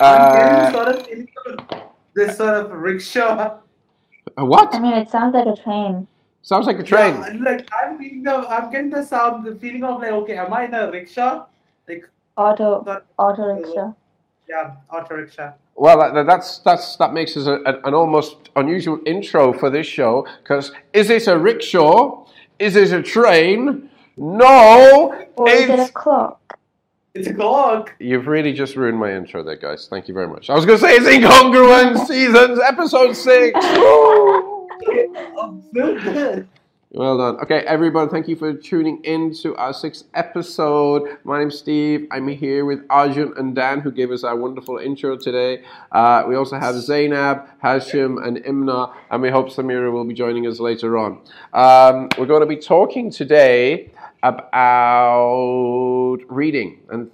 I'm uh, getting sort of feeling this sort of rickshaw. A what? I mean, it sounds like a train. Sounds like a train. Yeah, like I'm feeling the, I'm getting the sound, the feeling of like, okay, am I in a rickshaw? Like, Auto, that, auto rickshaw. yeah, auto rickshaw. Well, that, that's that's that makes us a, an almost unusual intro for this show. Because is it a rickshaw? Is it a train? No, Or is it it's a clock? It's a clock. You've really just ruined my intro there, guys. Thank you very much. I was going to say it's Incongruent Seasons, Episode 6. Oh, so good. Well done. Okay, everyone, thank you for tuning in to our sixth episode. My name's Steve. I'm here with Arjun and Dan, who gave us our wonderful intro today. Uh, we also have Zainab, Hashim, and Imna, and we hope Samira will be joining us later on. Um, we're going to be talking today about reading and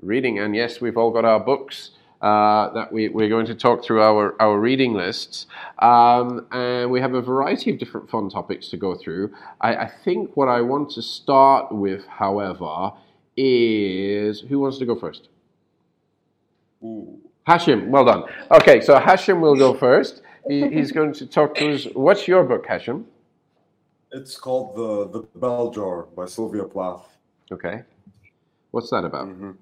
reading, and yes, we've all got our books. Uh, that we, we're going to talk through our, our reading lists. Um, and we have a variety of different fun topics to go through. I, I think what I want to start with, however, is who wants to go first? Ooh. Hashim, well done. Okay, so Hashim will go first. He, he's going to talk to us. What's your book, Hashim? It's called the the Bell Jar by Sylvia Plath. Okay. What's that about? Mhm.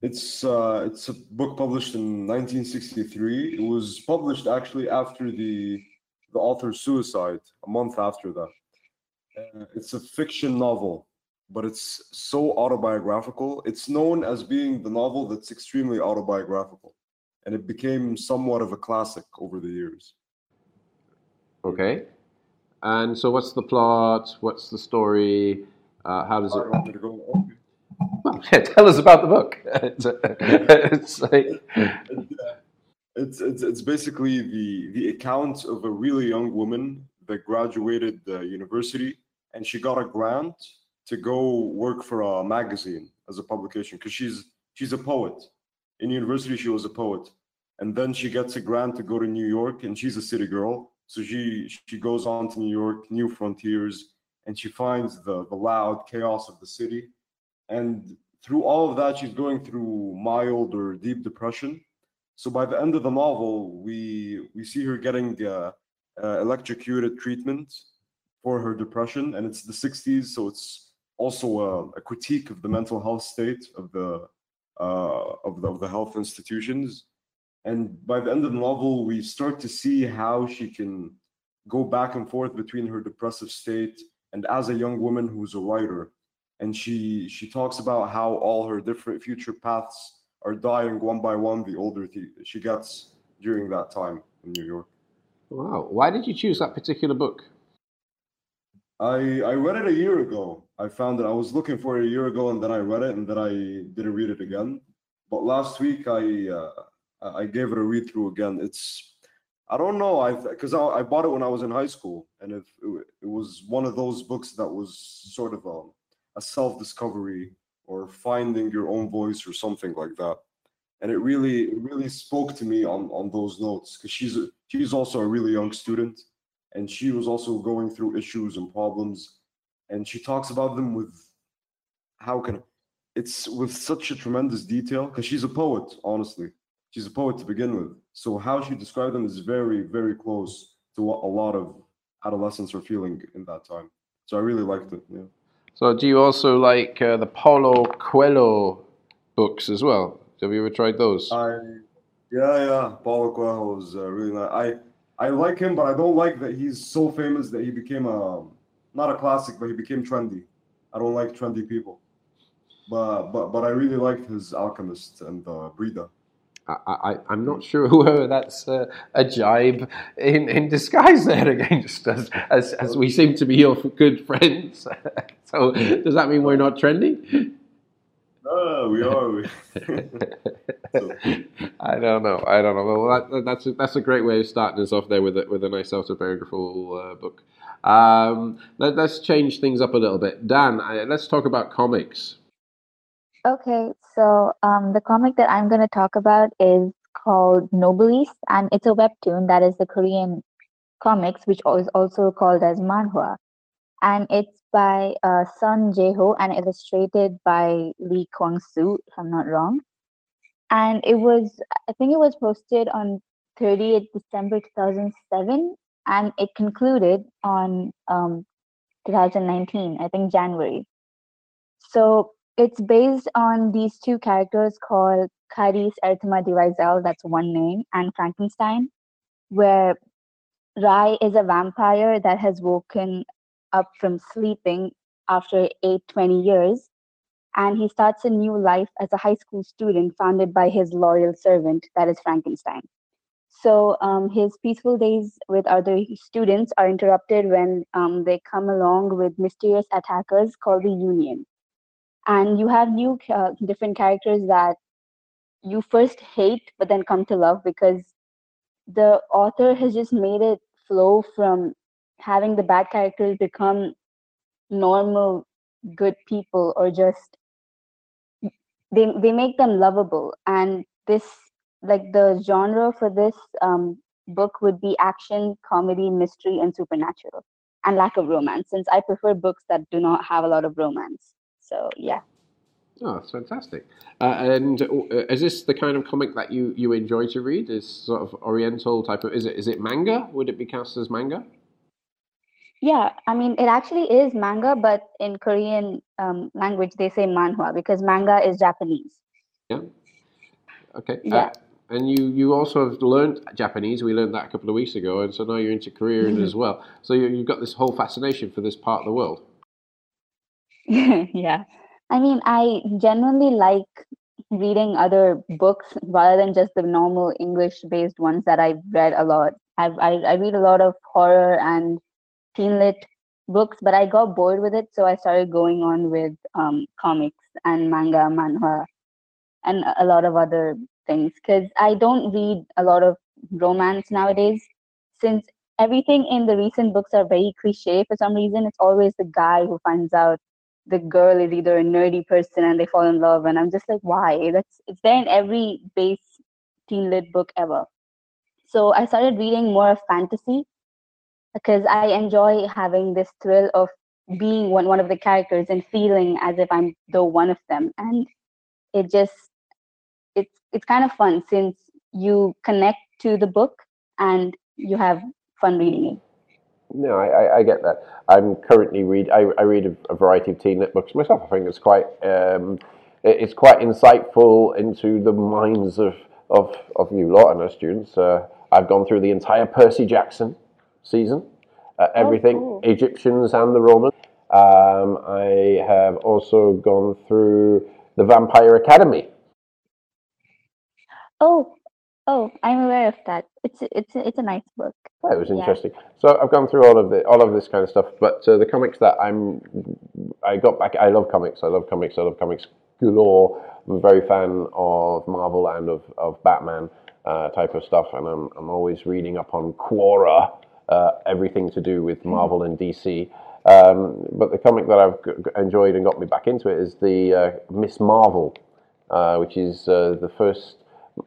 It's uh, it's a book published in 1963. It was published actually after the the author's suicide, a month after that. Uh, it's a fiction novel, but it's so autobiographical. It's known as being the novel that's extremely autobiographical, and it became somewhat of a classic over the years. Okay. And so, what's the plot? What's the story? Uh, how does Uh, it? go? Okay. Well, yeah, tell us about the book. it's, it's like, It's it's it's basically the the account of a really young woman that graduated the university and she got a grant to go work for a magazine as a publication because she's she's a poet. In university she was a poet. And then she gets a grant to go to New York and she's a city girl. So she she goes on to New York, new frontiers, and she finds the the loud chaos of the city. And through all of that, she's going through mild or deep depression. So by the end of the novel, we we see her getting uh, uh, electrocuted treatment for her depression, and it's the '60s, so it's also a, a critique of the mental health state of the uh, of the of the health institutions. And by the end of the novel, we start to see how she can go back and forth between her depressive state and as a young woman who's a writer. And she she talks about how all her different future paths are dying one by one the older th- she gets during that time in New York. wow. Why did you choose that particular book? I I read it a year ago. I found it. I was looking for it a year ago, and then I read it, and then I didn't read it again. But last week I uh, I gave it a read through again. It's I don't know. I because I, I bought it when I was in high school, and it it was one of those books that was sort of um, a, a self discovery or finding your own voice or something like that. And it really it really spoke to me on on those notes because she's a, she's also a really young student and she was also going through issues and problems and she talks about them with how can it's with such a tremendous detail because she's a poet honestly she's a poet to begin with. So how she described them is very very close to what a lot of adolescents are feeling in that time. So i really liked it yeah. So, do you also like uh, the Paulo Coelho books as well? Have you ever tried those? i yeah yeah paulo coelho is uh, really nice. I i like him but i don't like that he's so famous that he became a not a classic but he became trendy. I don't like trendy people. But but but i really liked his alchemist and uh, brida I, I, I'm not sure whether that's uh, a jibe in, in disguise there against us, as, as, we seem to be your good friends. so, does that mean we're not trendy? Ah, we are. So- I don't know. I don't know. Well, that, that's a, that's a great way of starting us off there with a, with a nice autobiographical uh, book. Um, let, us change things up a little bit. Dan, I, let's talk about comics. Okay, so um, the comic that I'm going to talk about is called Noblesse, and it's a webtoon that is the Korean comics, which is also called as manhwa. And it's by uh, Sun Jae-ho and illustrated by Lee Kwang-soo, if I'm not wrong. and it was I think it was posted on 30th December 2007, and it concluded on um, 2019, I think January. So it's based on these two characters called Cadis Etrama Di Raizel, that's one name, and Frankenstein, where Rai is a vampire that has woken up from sleeping after eight, 20 years. And he starts a new life as a high school student founded by his loyal servant, that is Frankenstein. So um, his peaceful days with other students are interrupted when um, they come along with mysterious attackers called the Union. And you have new uh, different characters that you first hate but then come to love because the author has just made it flow from having the bad characters become normal good people or just they they make them lovable. And this like the genre for this um, book would be action comedy mystery and supernatural and lack of romance since i prefer books that do not have a lot of romance so yeah Oh, that's fantastic. Uh, and uh, is this the kind of comic that you, you enjoy to read? Is sort of Oriental type of? Is it is it manga? Would it be cast as manga? Yeah, I mean, it actually is manga, but in Korean um, language, they say manhwa because manga is Japanese. Yeah. Okay. Yeah. Uh, and you, you also have learned Japanese. We learned that a couple of weeks ago, and so now you're into Korean Mhm. as well. So you, you've got this whole fascination for this part of the world. yeah. I mean, I genuinely like reading other books rather than just the normal English based ones that I've read a lot. I've, I, I read a lot of horror and teen lit books, but I got bored with it. So I started going on with um, comics and manga, manhwa, and a lot of other things because I don't read a lot of romance nowadays since everything in the recent books are very cliche for some reason. It's always the guy who finds out the girl is either a nerdy person and they fall in love and i'm just like why? That's it's there in every base teen lit book ever. So i started reading more of fantasy because i enjoy having this thrill of being one, one of the characters and feeling as if i'm the one of them. And it just it's it's kind of fun since you connect to the book and you have fun reading it No, I, I, I get that. I'm currently read. I, I read a, a variety of teen lit books myself. I think it's quite um, it- it's quite insightful into the minds of of, of you lot and our students. Uh, I've gone through the entire Percy Jackson season, uh, everything cool. Egyptians and the Romans. Um, I have also gone through the Vampire Academy. oh oh i'm aware of that it's a- it's it's a nice book That was Yeah. interesting. So I've gone through all of the all of this kind of stuff, but uh, the comics that I'm, I got back. I love comics. I love comics. I love comics galore. I'm a very fan of Marvel and of of Batman uh, type of stuff, and I'm I'm always reading up on Quora, uh, everything to do with Marvel and DC. Um, but the comic that I've g- g- enjoyed and got me back into it is the uh, Miss Marvel, uh, which is uh, the first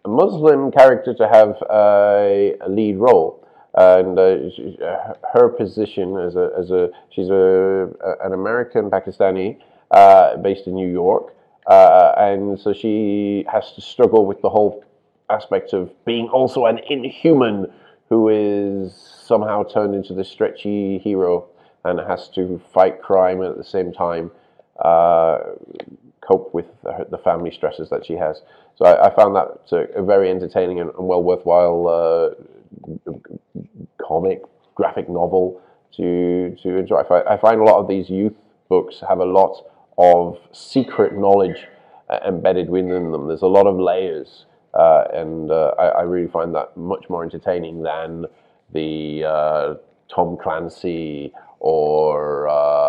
Muslim character to have a, a lead role. And uh, she, uh, her position as a as a she's a, a an American Pakistani uh, based in New York, uh, and so she has to struggle with the whole aspect of being also an inhuman who is somehow turned into this stretchy hero and has to fight crime at the same time. Uh, cope with the, the family stresses that she has. So I, I found that a very entertaining and, and well worthwhile uh, comic, graphic novel to to enjoy. I find, I find a lot of these youth books have a lot of secret knowledge uh, embedded within them. There's a lot of layers, uh, and uh, I, I really find that much more entertaining than the uh, Tom Clancy or uh,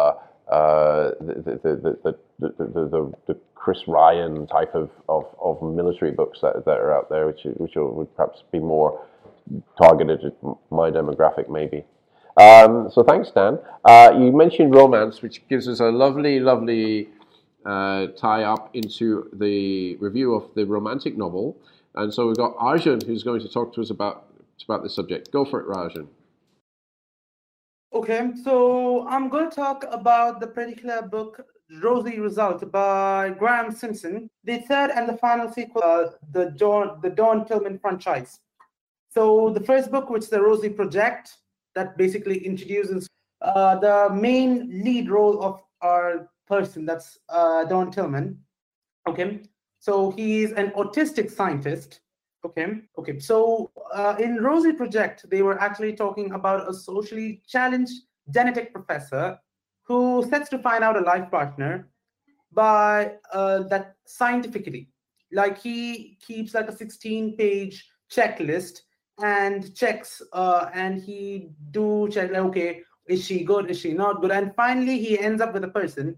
the, the, the, the, the, the, the, the Chris Ryan type of, of, of military books that, that are out there, which which would perhaps be more targeted at my demographic, maybe. Um, so thanks, Dan. Uh, you mentioned romance, which gives us a lovely, lovely uh, tie up into the review of the romantic novel. And so we've got Arjun, who's going to talk to us about about this subject. Go for it, Rajan. Okay, so I'm going to talk about the particular book Rosie Result by Graeme Simsion, the third and the final sequel, uh, the Don the Don Tillman franchise. So the first book, which is the Rosie Project, that basically introduces uh, the main lead role of our person, that's uh, Don Tillman. Okay, so he's an autistic scientist. Okay, okay. So uh, in Rosie Project, they were actually talking about a socially challenged genetic professor who sets to find out a life partner by uh, that scientifically. Like he keeps like a 16 page checklist and checks uh, and he do check like okay is she good is she not good? And finally he ends up with a person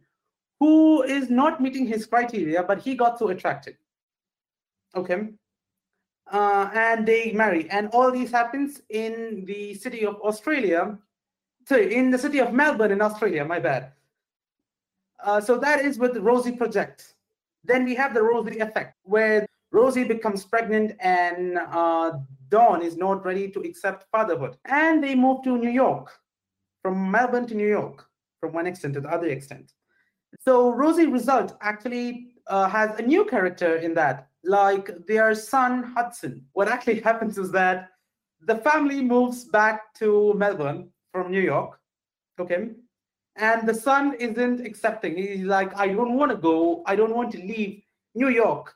who is not meeting his criteria but he got so attracted. Okay uh, and they marry and all this happens in the city of australia sorry, in the city of Melbourne in Australia, my bad. Uh, so that is with the Rosie project. Then we have the Rosie effect, where Rosie becomes pregnant and uh, Don is not ready to accept fatherhood. And they move to New York, from Melbourne to New York, from one extent to the other extent. So Rosie Result actually uh, has a new character in that, like their son Hudson. What actually happens is that the family moves back to Melbourne from New York. Okay. And the son isn't accepting. He's like, I don't want to go. I don't want to leave New York.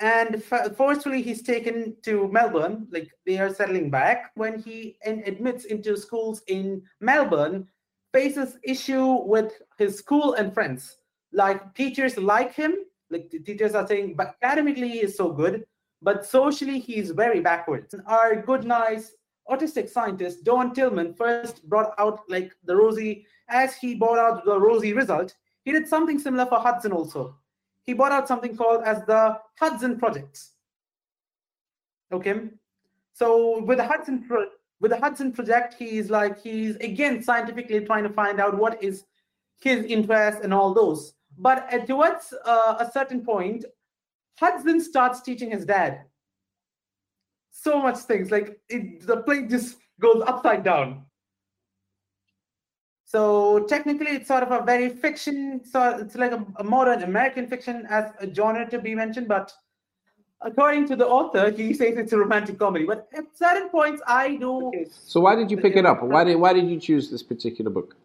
And forcefully, he's taken to Melbourne. Like they are settling back. When he admits into schools in Melbourne, faces issue with his school and friends. Like teachers like him. Like the teachers are saying, but academically he is so good, but socially he's very backwards. Our good, nice autistic scientist Don Tillman first brought out like the Rosie, as he brought out the Rosie result, he did something similar for Hudson also. He brought out something called as the Hudson Project. Okay, so with the Hudson pro- with the Hudson project, he's like he's again scientifically trying to find out what is his interest and all those. But towards uh, a certain point, Hudson starts teaching his dad so much things. Like it, the plane just goes upside down. So technically, it's sort of a very fiction. So it's like a, a modern American fiction as a genre to be mentioned, but according to the author, he says it's a romantic comedy. But at certain points, I do. So why did you pick it up? Why did why did you choose this particular book?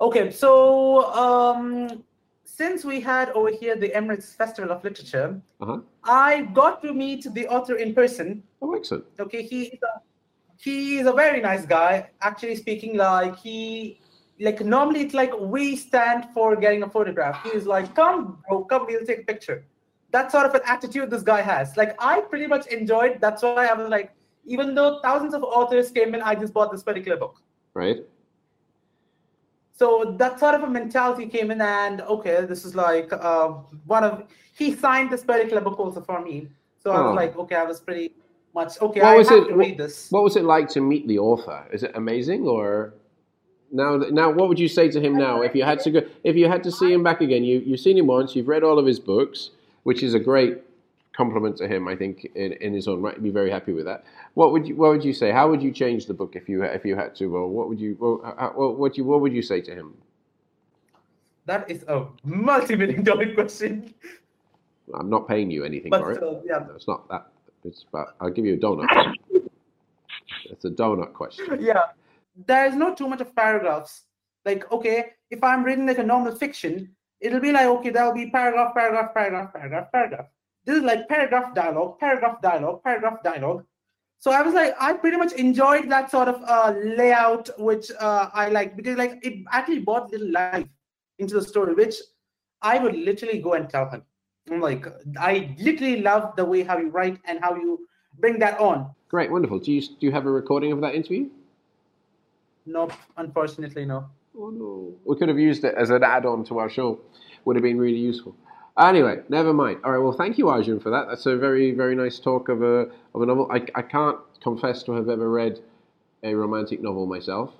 Okay, so um, since we had over here the Emirates Festival of Literature, uh-huh. I got to meet the author in person. Oh, excellent. Okay, he is a, he is a very nice guy. Actually speaking, like he like normally it's like we stand for getting a photograph. He is like, come, bro, come, we'll take a picture. That sort of an attitude this guy has. Like I pretty much enjoyed. That's why I was like, even though thousands of authors came in, I just bought this particular book. Right. So that sort of a mentality came in, and okay, this is like uh, one of he signed this particular book also for me. So oh. I was oh. like, okay, I was pretty much okay. What I was have it, to read this. What was it like to meet the author? Is it amazing or? Now, now, what would you say to him now if you had to go? If you had to see him back again, you you've seen him once, you've read all of his books, which is a great compliment to him. I think in, in his own right, He'd be very happy with that. What would you What would you say? How would you change the book if you if you had to? Well, what would you well, how, what you what would you say to him? That is a multi-million dollar question. I'm not paying you anything but, for it. Uh, yeah. it's not that. It's about. I'll give you a donut. it's a donut question. Yeah, there is not too much of paragraphs. Like, okay, if I'm reading like a normal fiction, it'll be like, okay, there'll be paragraph, paragraph, paragraph, paragraph, paragraph. This is like paragraph dialogue, paragraph dialogue, paragraph dialogue. So I was like, I pretty much enjoyed that sort of uh, layout, which uh, I like because like it actually brought little life into the story, which I would literally go and tell him. I'm like, I literally love the way how you write and how you bring that on. Great, wonderful. Do you do you have a recording of that interview? No, unfortunately, no. Oh no. We could have used it as an add-on to our show. Would have been really useful. Anyway, never mind. All right. Well, thank you, Arjun, for that. That's a very, very nice talk of a of a novel. I, I can't confess to have ever read a romantic novel myself.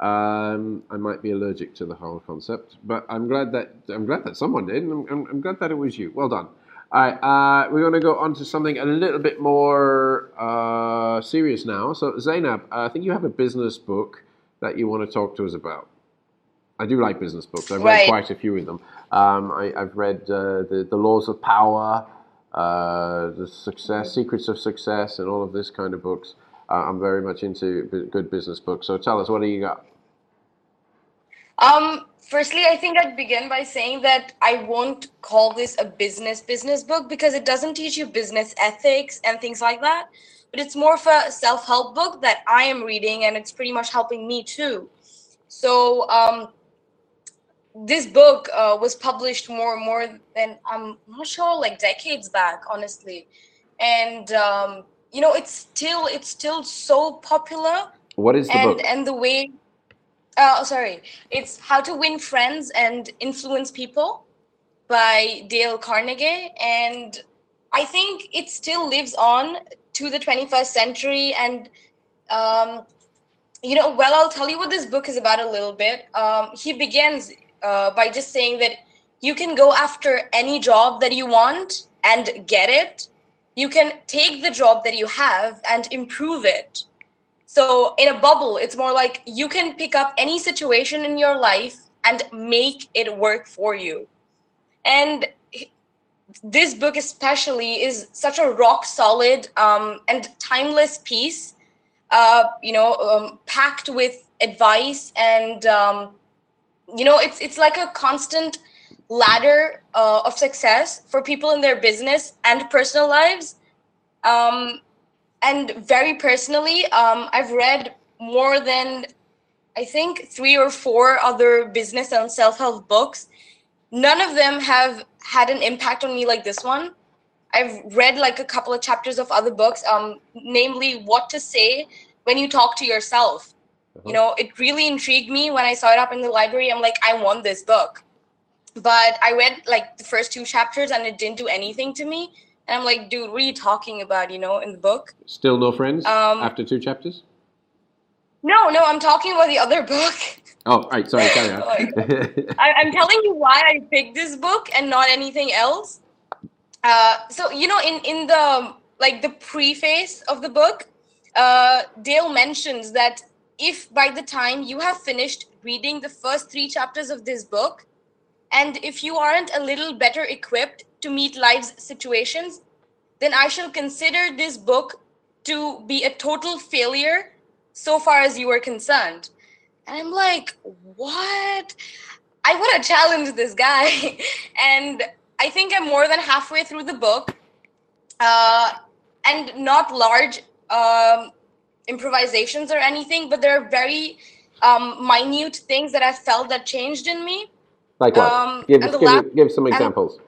Um, I might be allergic to the whole concept, but I'm glad that I'm glad that someone did. I'm, I'm, I'm glad that it was you. Well done. All right, uh, we're going to go on to something a little bit more uh, serious now. So, Zainab, I think you have a business book that you want to talk to us about. I do like business books. I've Right. read quite a few of them. Um, I, I've read uh, the the Laws of Power, uh, the Success, Secrets of Success, and all of this kind of books. Uh, I'm very much into good business books. So tell us, what do you got? Um, firstly, I think I'd begin by saying that I won't call this a business business book because it doesn't teach you business ethics and things like that. But it's more of a self-help book that I am reading, and it's pretty much helping me too. So, um, this book uh, was published more more than I'm not sure, like decades back, honestly. And um, you know, it's still it's still so popular What is the and book? and the way uh sorry it's how to win friends and influence people by dale carnegie and i think it still lives on to the 21st century and um you know well i'll tell you what this book is about a little bit um he begins uh, by just saying that you can go after any job that you want and get it you can take the job that you have and improve it so in a bubble, it's more like you can pick up any situation in your life and make it work for you. And this book especially is such a rock solid um, and timeless piece, uh, you know, um, packed with advice and um, you know, it's it's like a constant ladder uh, of success for people in their business and personal lives. Um, and very personally, um, I've read more than I think three or four other business and self help books. None of them have had an impact on me like this one. I've read like a couple of chapters of other books, um, namely What to Say When You Talk to Yourself. You know, it really intrigued me when I saw it up in the library. I'm like, I want this book. But I read like the first two chapters and it didn't do anything to me. And I'm like, dude, what are you talking about, you know, in the book? Still no friends Um, after two chapters? No, no, I'm talking about the other book. Oh, right. Sorry, carry on. I, I'm telling you why I picked this book and not anything else. Uh, so you know, in in the like the preface of the book, uh, Dale mentions that if by the time you have finished reading the first three chapters of this book, and if you aren't a little better equipped to meet life's situations, then I shall consider this book to be a total failure so far as you are concerned. And I'm like, what? I want to challenge this guy. and I think I'm more than halfway through the book. Uh, and not large um, improvisations or anything, but there are very um, minute things that I felt that changed in me. like what? Um, give, give, last- give some and- examples.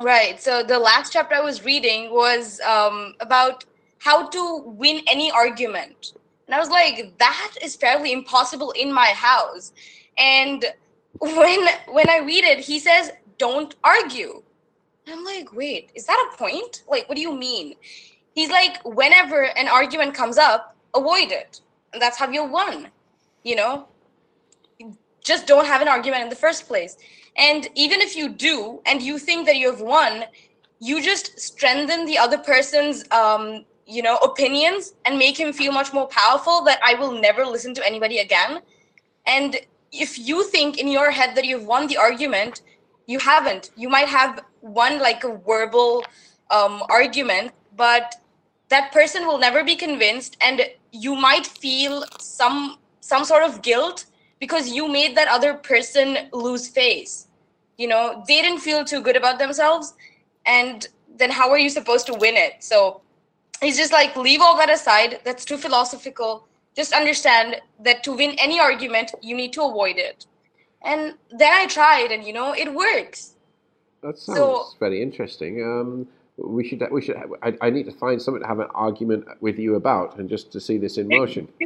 Right. So the last chapter I was reading was um, about how to win any argument. And I was like, that is fairly impossible in my house. And when when I read it, he says, don't argue. And I'm like, wait, is that a point? Like, what do you mean? He's like, whenever an argument comes up, avoid it. And that's how you won. You know? Just don't have an argument in the first place. And even if you do, and you think that you have won, you just strengthen the other person's, um, you know, opinions and make him feel much more powerful. That I will never listen to anybody again. And if you think in your head that you've won the argument, you haven't. You might have won like a verbal um, argument, but that person will never be convinced, and you might feel some some sort of guilt because you made that other person lose face. You know, they didn't feel too good about themselves, and then how are you supposed to win it? So he's just like, leave all that aside. That's too philosophical. Just understand that to win any argument, you need to avoid it. And then I tried, and you know, it works. That sounds So- very interesting. Um, we should we should I, I need to find something to have an argument with you about and just to see this in motion.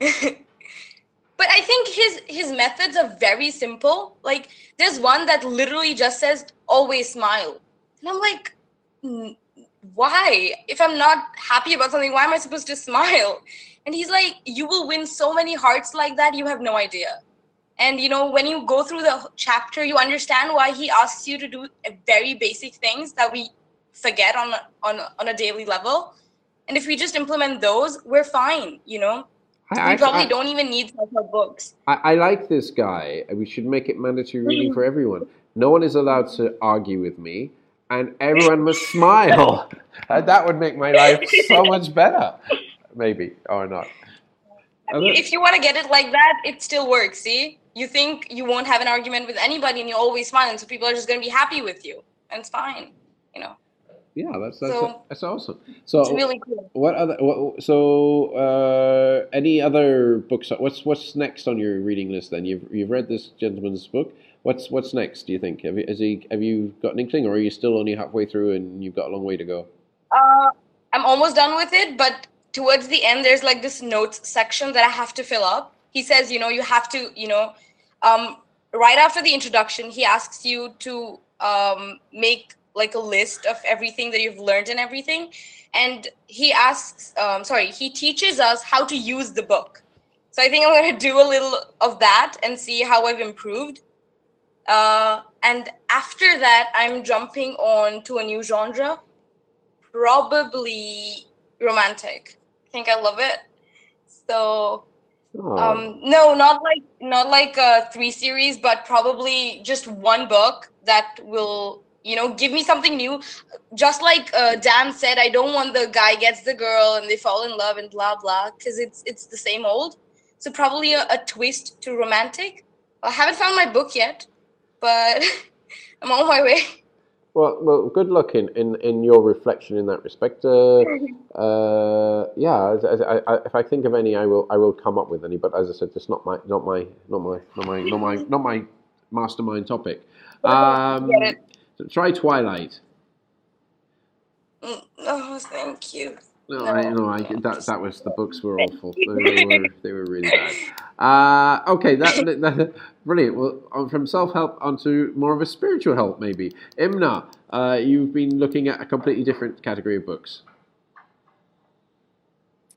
but I think his his methods are very simple. Like there's one that literally just says always smile. And I'm like why? If I'm not happy about something, why am I supposed to smile? And he's like you will win so many hearts like that you have no idea. And you know when you go through the chapter you understand why he asks you to do uh, very basic things that we forget on on on a daily level. And if we just implement those, we're fine, you know I, you probably I, don't even need self-help books. I, I like this guy. We should make it mandatory reading for everyone. No one is allowed to argue with me, and everyone must smile. And that would make my life so much better. Maybe or not. I mean, if you want to get it like that, it still works. See, you think you won't have an argument with anybody, and you're always smiling, so people are just going to be happy with you, and it's fine. You know. Yeah, that's that's, So- that's awesome. So It's really cool. What other? What, so, uh, any other books? What's what's next on your reading list? Then you've you've read this gentleman's book. What's what's next? Do you think? Have you, is he? Have you got an inkling, or are you still only halfway through and you've got a long way to go? Uh, I'm almost done with it, but towards the end, there's like this notes section that I have to fill up. He says, you know, you have to, you know, um, right after the introduction, he asks you to um, make like a list of everything that you've learned and everything. And he asks, um, sorry, he teaches us how to use the book. So I think I'm going to do a little of that and see how I've improved. Uh, and after that, I'm jumping on to a new genre, probably romantic. I think I love it. So Oh, um no not like not like a three series but probably just one book that will you know give me something new. Just like uh, dan said i don't want the guy gets the girl and they fall in love and blah blah because it's it's the same old. So probably a, a twist to romantic. I haven't found my book yet but i'm on my way well, well, good luck in, in, in your reflection in that respect. Uh, uh, yeah, as- as I, I, if I think of any, I will I will come up with any. But as I said, it's not my not my not my not my not my not my mastermind topic. Um, try Twilight. Mm, oh thank you No, No. I no, I that that was the books were awful. They were they were really bad. Uh, okay, that, that brilliant. Well, from self help onto more of a spiritual help, maybe. Imna, uh, you've been looking at a completely different category of books.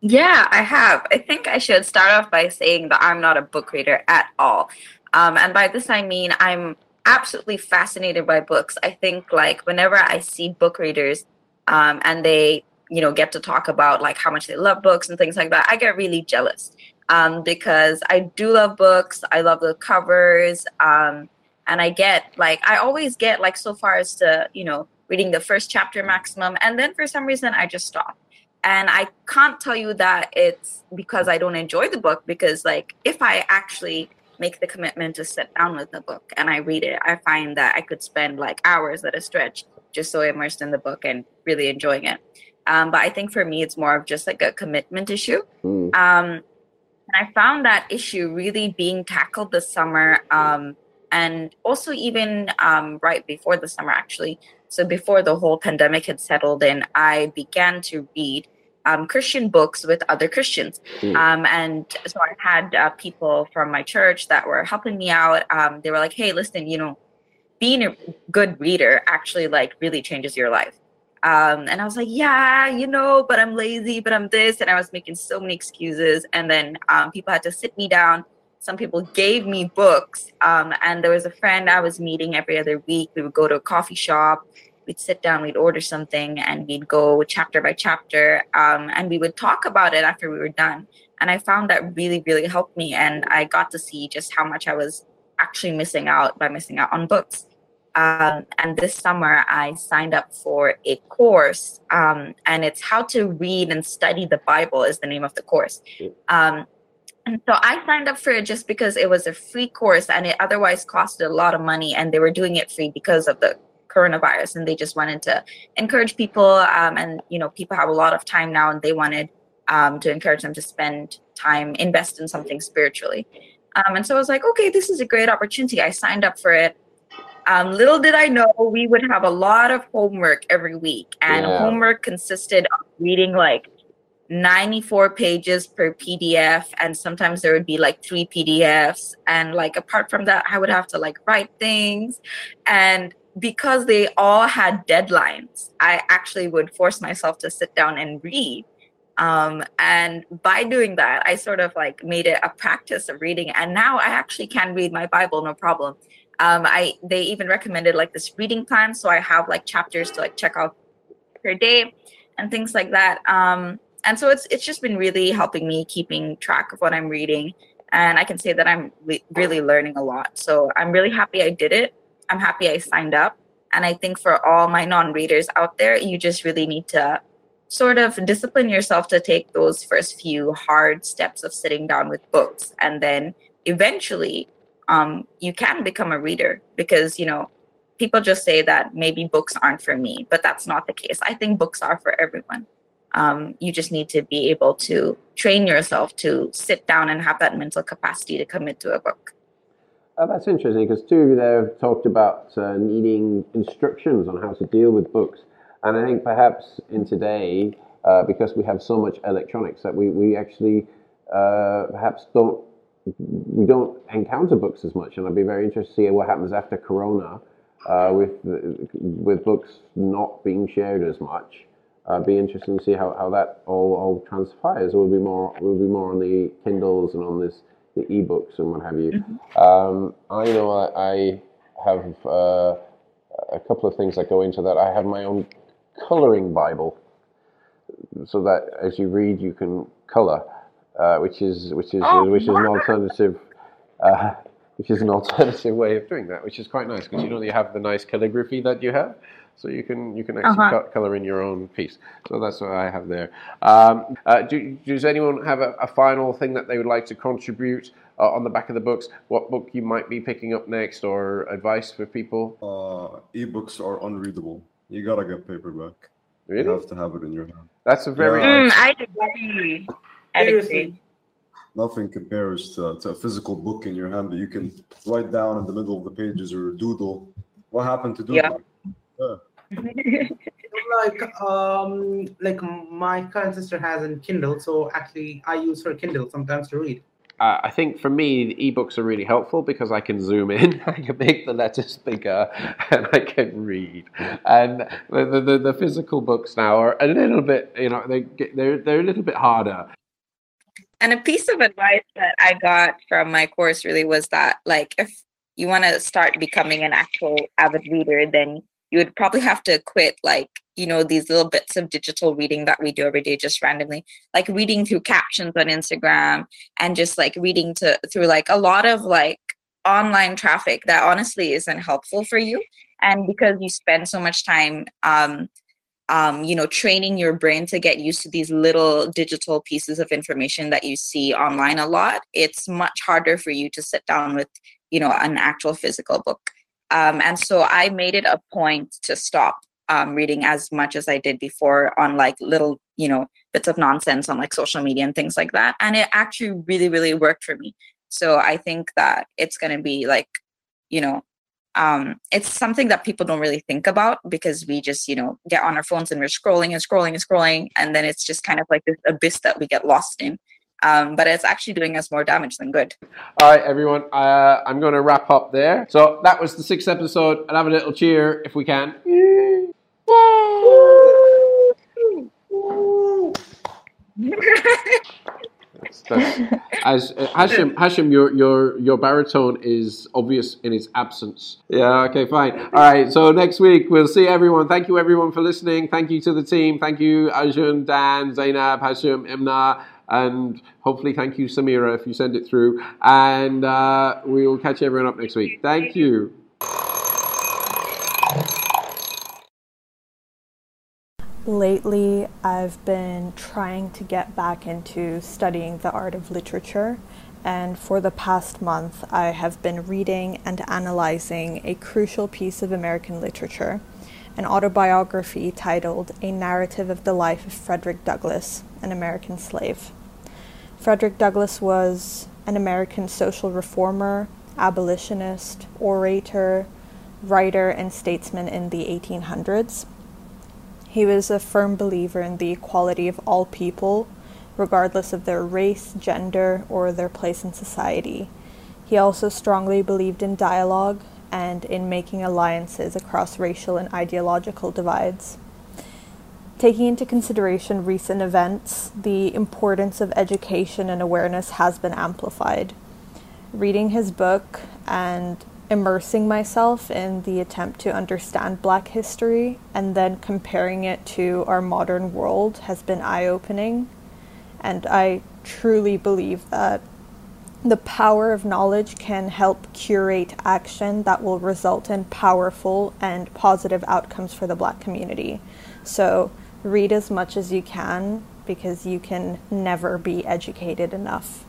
Yeah, I have. I think I should start off by saying that I'm not a book reader at all. Um, and by this, I mean I'm absolutely fascinated by books. I think, like, whenever I see book readers um, and they, you know, get to talk about like how much they love books and things like that, I get really jealous um, because I do love books. I love the covers. Um, and I get like, I always get like so far as to, you know, reading the first chapter maximum. And then for some reason, I just stop and i can't tell you that it's because i don't enjoy the book because like if i actually make the commitment to sit down with the book and i read it i find that i could spend like hours at a stretch just so immersed in the book and really enjoying it um, but i think for me it's more of just like a commitment issue Mm. um, I found that issue really being tackled this summer, um, and also even um, right before the summer, actually. So before the whole pandemic had settled in, I began to read um, Christian books with other Christians, Mm. um, and so I had uh, people from my church that were helping me out. Um, they were like, "Hey, listen, you know, being a good reader actually like really changes your life." Um, and I was like, yeah, you know, but I'm lazy, but I'm this. And I was making so many excuses. And then um, people had to sit me down. Some people gave me books. Um, and there was a friend I was meeting every other week. We would go to a coffee shop. We'd sit down, we'd order something, and we'd go chapter by chapter. Um, and we would talk about it after we were done. And I found that really, really helped me. And I got to see just how much I was actually missing out by missing out on books. Um, and this summer, I signed up for a course, um, and it's how to read and study the Bible is the name of the course. Um, and so I signed up for it just because it was a free course, and it otherwise costed a lot of money, and they were doing it free because of the coronavirus, and they just wanted to encourage people. Um, and you know, people have a lot of time now, and they wanted um, to encourage them to spend time, invest in something spiritually. Um, and so I was like, okay, this is a great opportunity. I signed up for it. Um, little did I know we would have a lot of homework every week, and Yeah. homework consisted of reading like 94 pages per PDF, and sometimes there would be like three PDFs. And like apart from that, I would have to like write things. And because they all had deadlines, I actually would force myself to sit down and read. Um, and by doing that, I sort of like made it a practice of reading. And now I actually can read my Bible no problem. Um, I they even recommended like this reading plan, so I have like chapters to like check out per day and things like that. Um, and so it's it's just been really helping me keeping track of what I'm reading, and I can say that I'm re- really learning a lot. So I'm really happy I did it. I'm happy I signed up, and I think for all my non-readers out there, you just really need to sort of discipline yourself to take those first few hard steps of sitting down with books, and then eventually um, you can become a reader because you know people just say that maybe books aren't for me, but that's not the case. I think books are for everyone. Um, you just need to be able to train yourself to sit down and have that mental capacity to commit to a book. Oh, that's interesting because two they've talked about uh, needing instructions on how to deal with books, and I think perhaps in today, uh, because we have so much electronics, that we we actually uh, perhaps don't we don't encounter books as much, and I'd be very interested to see what happens after Corona uh, with with books not being shared as much. Uh, be interesting to see how, how that all, all transpires. We'll be more we'll be more on the Kindles and on this the ebooks and what have you. Mm-hmm. Um, I know I, I have uh, a couple of things that go into that. I have my own coloring Bible, so that as you read, you can color, uh, which is which is oh, which is an alternative. Uh, which is an alternative way of doing that, which is quite nice because you know you have the nice calligraphy that you have, so you can you can actually uh-huh. color in your own piece. So that's what I have there. Um, uh, do, does anyone have a, a, final thing that they would like to contribute uh, on the back of the books? What book you might be picking up next, or advice for people? Uh, ebooks are unreadable. You gotta get paperback. Really? You have to have it in your hand. That's a very. Yeah. Mm, I agree. I agree nothing compares to, to, a physical book in your hand that you can write down in the middle of the pages or doodle. What happened to doodle? Yeah. yeah. like um like my current sister has a Kindle, so actually I use her Kindle sometimes to read. Uh, I think for me, the ebooks are really helpful because I can zoom in, I can make the letters bigger, and I can read. And the, the, the physical books now are a little bit, you know, they they're they're a little bit harder. And a piece of advice that I got from my course really was that, like, if you want to start becoming an actual avid reader, then you would probably have to quit, like, you know, these little bits of digital reading that we do every day just randomly, like reading through captions on Instagram and just like reading to through like a lot of like online traffic that honestly isn't helpful for you. And because you spend so much time um, um, you know, training your brain to get used to these little digital pieces of information that you see online a lot, it's much harder for you to sit down with, you know, an actual physical book. Um, and so I made it a point to stop um, reading as much as I did before on like little, you know, bits of nonsense on like social media and things like that. And it actually really, really worked for me. So I think that it's going to be like, you know, um, it's something that people don't really think about because we just you know get on our phones and we're scrolling and scrolling and scrolling and then it's just kind of like this abyss that we get lost in. Um, but it's actually doing us more damage than good. All right everyone uh, i'm going to wrap up there. So that was the sixth episode and have a little cheer if we can. Yay! That's, that's, as uh, Hashim, Hashim, your your your baritone is obvious in its absence. Yeah. Okay. Fine. All right. So next week we'll see everyone. Thank you everyone for listening. Thank you to the team. Thank you Arjun, Dan, Zainab, Hashim, Imna, and hopefully thank you Samira if you send it through. And uh, we will catch everyone up next week. Thank you. Lately, I've been trying to get back into studying the art of literature, and for the past month, I have been reading and analyzing a crucial piece of American literature, an autobiography titled A Narrative of the Life of Frederick Douglass, an American Slave. Frederick Douglass was an American social reformer, abolitionist, orator, writer, and statesman in the 1800s. He was a firm believer in the equality of all people, regardless of their race, gender, or their place in society. He also strongly believed in dialogue and in making alliances across racial and ideological divides. Taking into consideration recent events, the importance of education and awareness has been amplified. Reading his book and immersing myself in the attempt to understand Black history and then comparing it to our modern world has been eye opening. And I truly believe that the power of knowledge can help curate action that will result in powerful and positive outcomes for the Black community. So, read as much as you can because you can never be educated enough.